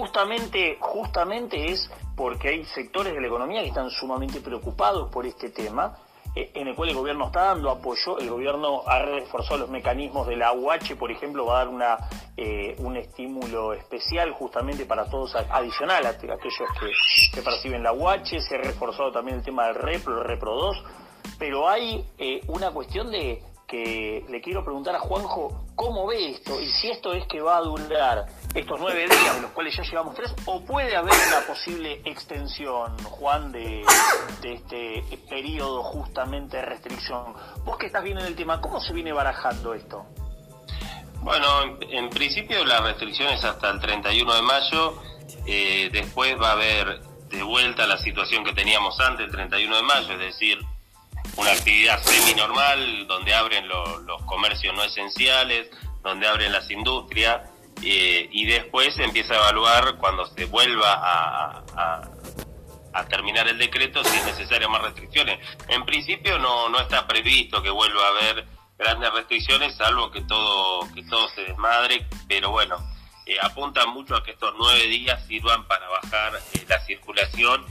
justamente, justamente es porque hay sectores de la economía que están sumamente preocupados por este tema, eh, en el cual el gobierno está dando apoyo. El gobierno ha reforzado los mecanismos de la UH, por ejemplo, va a dar una, eh, un estímulo especial justamente para todos, adicional a, aquellos que, perciben la UH. Se ha reforzado también el tema del REPRO, el REPRO 2. Pero hay eh, una cuestión de que le quiero preguntar a Juanjo cómo ve esto y si esto es que va a durar estos nueve días, de los cuales ya llevamos tres, o puede haber una posible extensión, Juan, de, este periodo justamente de restricción. Vos que estás viendo en el tema, ¿cómo se viene barajando esto? Bueno, en, principio la restricción es hasta el 31 de mayo, eh, después va a haber de vuelta la situación que teníamos antes, el 31 de mayo, es decir, una actividad semi-normal, donde abren los comercios no esenciales, donde abren las industrias, eh, y después empieza a evaluar cuando se vuelva a, terminar el decreto si es necesaria más restricciones. En principio no, no está previsto que vuelva a haber grandes restricciones, salvo que todo, que todo se desmadre, pero bueno, eh, apunta mucho a que estos nueve días sirvan para bajar eh, la circulación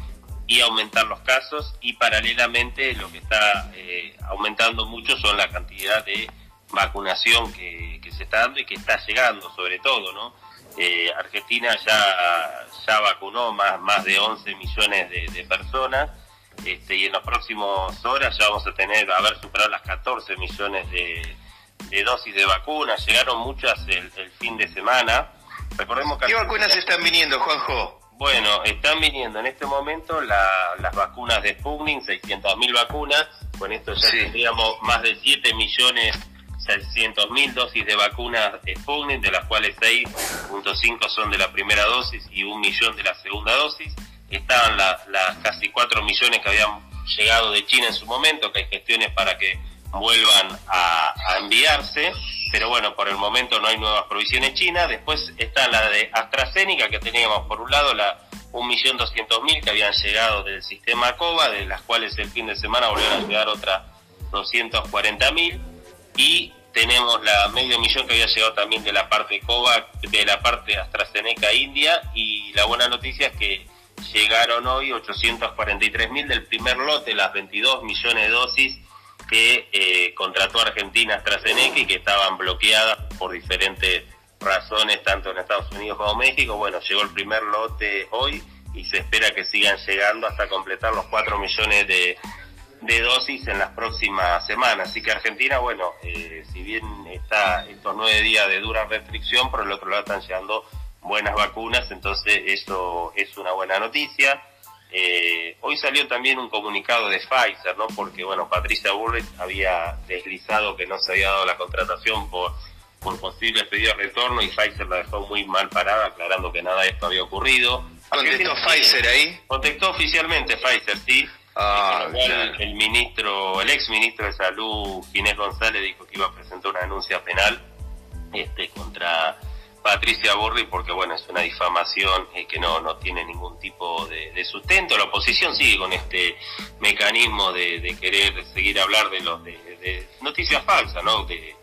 y aumentar los casos y paralelamente lo que está eh, aumentando mucho son la cantidad de vacunación que, se está dando y que está llegando sobre todo, ¿no? Eh, Argentina ya, ya vacunó más, más de 11 millones de, personas este, y en las próximas horas ya vamos a tener, haber superado las 14 millones de, dosis de vacunas, llegaron muchas el, fin de semana. Recordemos que ¿Qué vacunas están viniendo, Juanjo? Bueno, están viniendo en este momento las vacunas de Sputnik, 600.000 vacunas, con esto ya tendríamos más de 7 millones 600 mil dosis de vacunas Sputnik, de las cuales 6.5 son de la primera dosis y un millón de la segunda dosis. Estaban las casi 4 millones que habían llegado de China en su momento, que hay gestiones para que vuelvan a, a enviarse pero bueno, por el momento no hay nuevas provisiones chinas. Después está la de AstraZeneca, que teníamos por un lado la 1.200.000 que habían llegado del sistema COVA, de las cuales el fin de semana volvieron a llegar otras 240.000. Y tenemos la medio millón que había llegado también de la parte COVA, de la parte AstraZeneca India. Y la buena noticia es que llegaron hoy 843.000 del primer lote, las 22 millones de dosis que eh, contrató Argentina AstraZeneca y que estaban bloqueadas por diferentes razones, tanto en Estados Unidos como México. Bueno, llegó el primer lote hoy y se espera que sigan llegando hasta completar los 4 millones de, dosis en las próximas semanas. Así que Argentina, bueno, eh, si bien está estos nueve días de dura restricción, por el otro lado están llegando buenas vacunas, entonces eso es una buena noticia. Eh, hoy salió también un comunicado de Pfizer, ¿no? Porque, bueno, Patricia Burrich había deslizado que no se había dado la contratación por, por posibles pedidos de retorno y Pfizer la dejó muy mal parada, aclarando que nada de esto había ocurrido. ¿Contestó Pfizer ahí? Contestó oficialmente Pfizer, sí. Ah, el ministro, el ex ministro de Salud, Ginés González, dijo que iba a presentar una denuncia penal este, contra Patricia Borri porque bueno es una difamación eh, que no no tiene ningún tipo de, sustento. La oposición sigue con este mecanismo de, querer seguir hablar de los de, noticias falsas no de,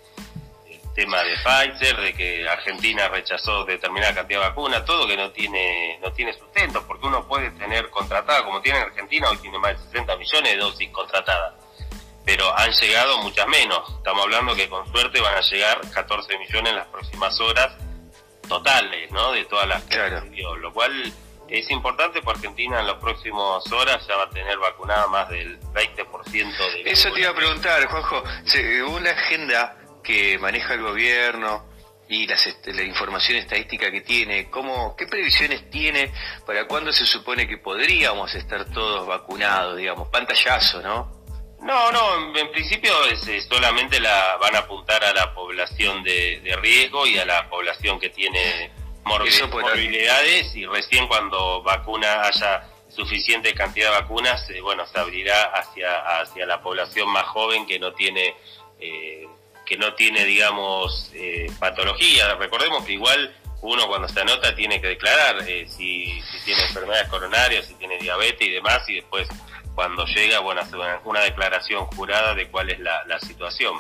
tema de Pfizer de que Argentina rechazó determinada cantidad de vacunas todo que no tiene no tiene sustento porque uno puede tener contratada como tiene Argentina hoy tiene más de 60 millones de dosis contratadas. Pero han llegado muchas menos. Estamos hablando que con suerte van a llegar 14 millones en las próximas horas totales, ¿no? De todas las que lo cual es importante porque Argentina en las próximas horas ya va a tener vacunada más del 20% de... Eso te iba a preguntar, Juanjo, una agenda que maneja el gobierno y las, la información estadística que tiene, ¿cómo, ¿qué previsiones tiene para cuándo se supone que podríamos estar todos vacunados, digamos, pantallazo, ¿no? No, no, en, principio es, solamente la van a apuntar a la población de, riesgo y a la población que tiene morbilidades y recién cuando vacuna haya suficiente cantidad de vacunas, eh, bueno, se abrirá hacia, hacia la población más joven que no tiene, eh, que no tiene, digamos, eh, patología. Recordemos que igual uno cuando se anota tiene que declarar si, si tiene enfermedades coronarias, si tiene diabetes y demás, y después cuando llega, bueno, hace una, declaración jurada de cuál es la, situación.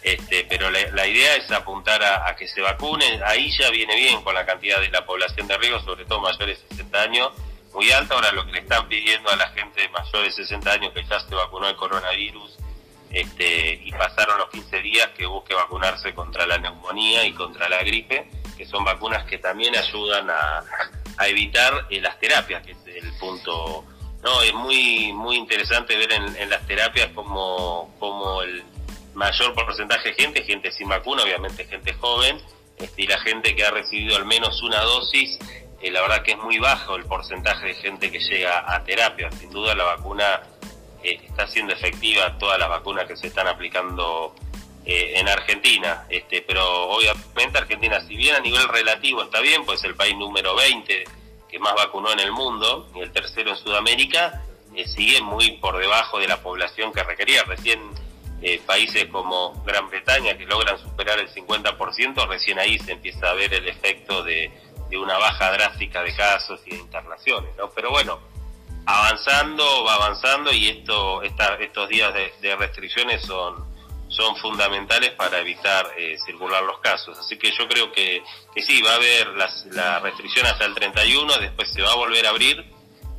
Este, pero la, idea es apuntar a, que se vacunen. Ahí ya viene bien con la cantidad de la población de riesgo, sobre todo mayores de 60 años, muy alta. Ahora lo que le están pidiendo a la gente mayor de 60 años que ya se vacunó el coronavirus este, y pasaron los 15 días que busque vacunarse contra la neumonía y contra la gripe, que son vacunas que también ayudan a, evitar eh, las terapias, que es el punto. No, es muy muy interesante ver en, las terapias como, como el mayor porcentaje de gente, gente sin vacuna, obviamente gente joven, este, y la gente que ha recibido al menos una dosis, eh, la verdad que es muy bajo el porcentaje de gente que llega a terapia. Sin duda la vacuna eh, está siendo efectiva, todas las vacunas que se están aplicando eh, en Argentina, este, pero obviamente Argentina, si bien a nivel relativo está bien, pues el país número 20 que más vacunó en el mundo y el tercero en Sudamérica, sigue muy por debajo de la población que requería. Recién eh, países como Gran Bretaña que logran superar el 50%, recién ahí se empieza a ver el efecto de, una baja drástica de casos y de internaciones, ¿no? Pero bueno, avanzando, va avanzando y esto, estos días de, restricciones son, son fundamentales para evitar eh, circular los casos. Así que yo creo que, que sí, va a haber las, la restricción hasta el 31, después se va a volver a abrir,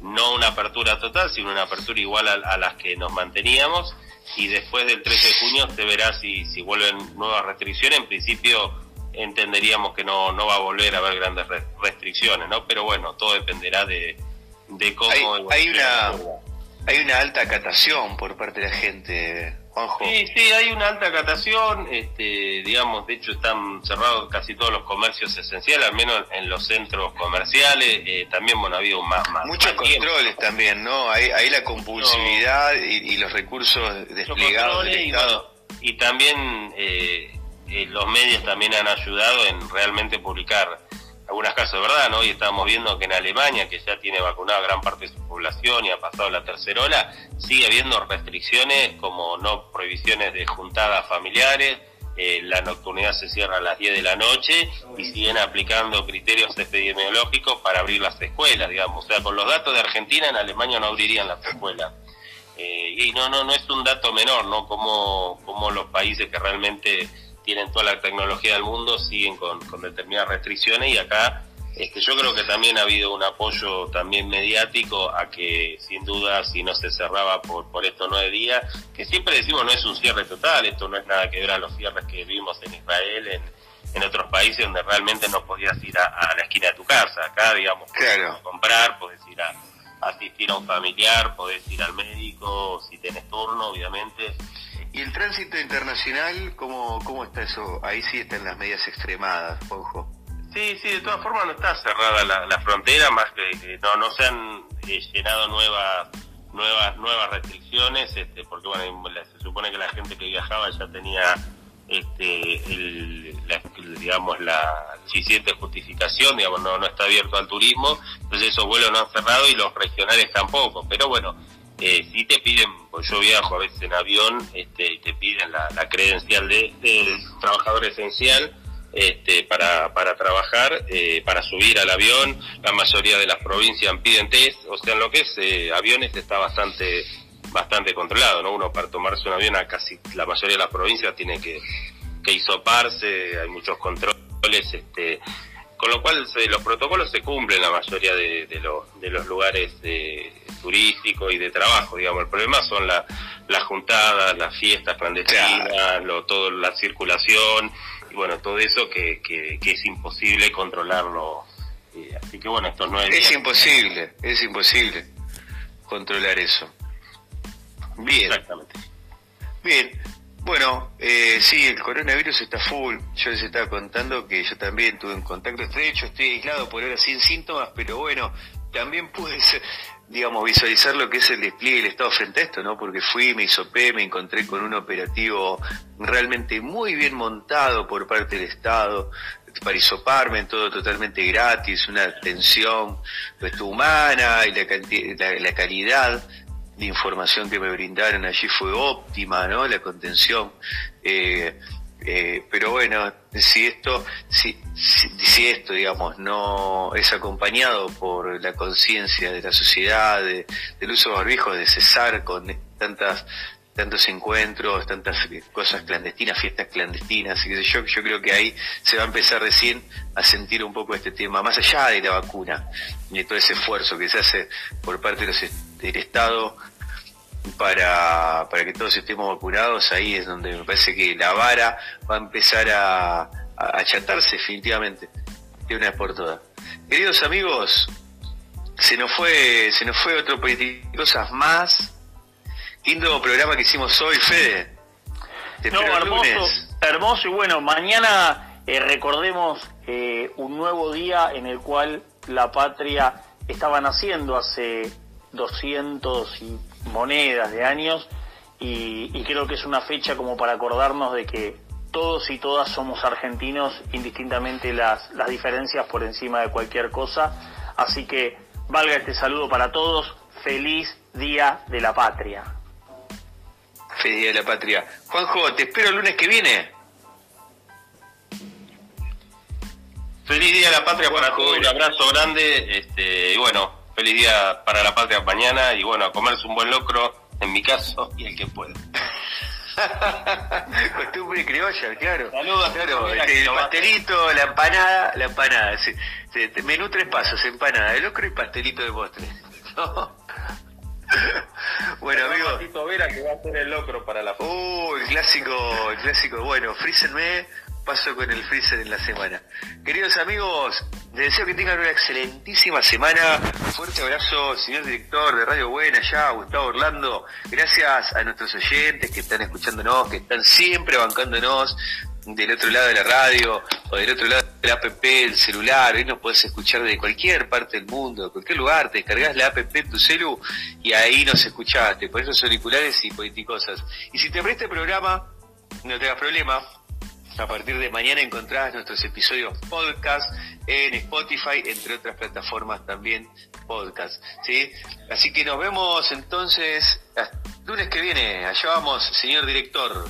no una apertura total, sino una apertura igual a las que nos manteníamos y después del 13 de junio se verá si, si vuelven nuevas restricciones. En principio entenderíamos que no, no va a volver a haber grandes restricciones, ¿no? Pero bueno, todo dependerá de, de cómo... Hay, hay una, hay una alta catación por parte de la gente, Sí, sí, hay una alta catación, este, digamos, de hecho están cerrados casi todos los comercios esenciales, al menos en los centros comerciales, eh, también, bueno, ha habido más... más Muchos controles también, ¿no? Ahí, la compulsividad y, los recursos desplegados del Estado. Y, también eh, eh, los medios también han ayudado en realmente publicar algunas casos verdad, ¿no? Hoy estábamos viendo que en Alemania, que ya tiene vacunada gran parte de su población y ha pasado la tercera ola, sigue habiendo restricciones como no prohibiciones de juntadas familiares, eh, la nocturnidad se cierra a las 10 de la noche y siguen aplicando criterios epidemiológicos para abrir las escuelas, digamos. O sea, con los datos de Argentina, en Alemania no abrirían las escuelas. Eh, y no, no, no es un dato menor, ¿no? Como, como los países que realmente tienen toda la tecnología del mundo, siguen con, determinadas restricciones y acá este, yo creo que también ha habido un apoyo también mediático a que sin duda si no se cerraba por, por estos nueve días, que siempre decimos no es un cierre total, esto no es nada que ver a los cierres que vimos en Israel, en, en otros países donde realmente no podías ir a, la esquina de tu casa, acá digamos, claro. comprar, podés ir a asistir a un familiar, podés ir al médico, si tenés turno, obviamente, ¿Y el tránsito internacional, cómo, cómo está eso? Ahí sí están las medidas extremadas, ojo. Sí, sí, de todas formas no está cerrada la, frontera, más que, no, no se han eh, llenado nuevas nuevas nuevas restricciones, este, porque bueno, se supone que la gente que viajaba ya tenía este el, la, digamos la suficiente justificación, digamos, no, no está abierto al turismo, entonces esos vuelos no han cerrado y los regionales tampoco, pero bueno, eh, si te piden, pues yo viajo a veces en avión, este, y te piden la, credencial de, trabajador esencial este, para, para trabajar, eh, para subir al avión. La mayoría de las provincias piden test, o sea, en lo que es eh, aviones está bastante bastante controlado, ¿no? Uno para tomarse un avión a casi la mayoría de las provincias tiene que, que hisoparse, hay muchos controles, este, con lo cual los protocolos se cumplen en la mayoría de, de los lugares de turístico y de trabajo, digamos. El problema son la, las juntadas, las fiestas clandestinas, lo, todo, la circulación, y bueno, todo eso que, que, es imposible controlarlo. así que bueno, estos nueve Es imposible, es imposible controlar eso. Bien. Exactamente. Bien. Bueno, eh, sí, el coronavirus está full. Yo les estaba contando que yo también tuve un contacto estrecho, estoy aislado por ahora sin síntomas, pero bueno, también pude digamos, visualizar lo que es el despliegue del Estado frente a esto, ¿no? Porque fui, me hisopé, me encontré con un operativo realmente muy bien montado por parte del Estado para hisoparme, todo totalmente gratis, una atención pues, humana y la, la, calidad de información que me brindaron allí fue óptima, ¿no? La contención. Eh, eh, pero bueno, si esto, si, si, esto, digamos, no es acompañado por la conciencia de la sociedad, del uso de barbijos, de cesar con tantas tantos encuentros, tantas cosas clandestinas, fiestas clandestinas, yo, yo creo que ahí se va a empezar recién a sentir un poco este tema, más allá de la vacuna, y todo ese esfuerzo que se hace por parte del Estado para, para que todos estemos vacunados, ahí es donde me parece que la vara va a empezar a, a achatarse definitivamente, de una vez por todas. Queridos amigos, se nos fue, se nos fue otro cosas más Lindo programa que hicimos hoy, Fede. no, hermoso, hermoso y bueno, mañana eh, recordemos eh, un nuevo día en el cual la patria estaba naciendo hace 200 y monedas de años y, y creo que es una fecha como para acordarnos de que todos y todas somos argentinos, indistintamente las, las diferencias por encima de cualquier cosa. Así que valga este saludo para todos. Feliz Día de la Patria. Feliz Día de la Patria. Juanjo, te espero el lunes que viene. Feliz Día de la Patria para todos, un abrazo grande, este, y bueno, feliz día para la patria mañana, y bueno, a comerse un buen locro, en mi caso, y el que pueda. Costumbre criolla, claro. Saludos, claro. Este, el pastelito, la empanada, la empanada. Sí, menú tres pasos, empanada de locro y pastelito de postre. bueno, amigo. Vera que va a ser el locro para la Uh, el clásico, el clásico. Bueno, frícenme, paso con el freezer en la semana. Queridos amigos, les deseo que tengan una excelentísima semana. Fuerte abrazo, señor director de Radio Buena, ya, Gustavo Orlando. Gracias a nuestros oyentes que están escuchándonos, que están siempre bancándonos del otro lado de la radio o del otro lado del app, el celular, hoy nos podés escuchar de cualquier parte del mundo, de cualquier lugar, te descargas la app en tu celu y ahí nos escuchás, te pones los auriculares y cosas. Y si te presta el programa, no tengas problema, a partir de mañana encontrás nuestros episodios podcast en Spotify, entre otras plataformas también podcast. ¿sí? Así que nos vemos entonces lunes que viene. Allá vamos, señor director.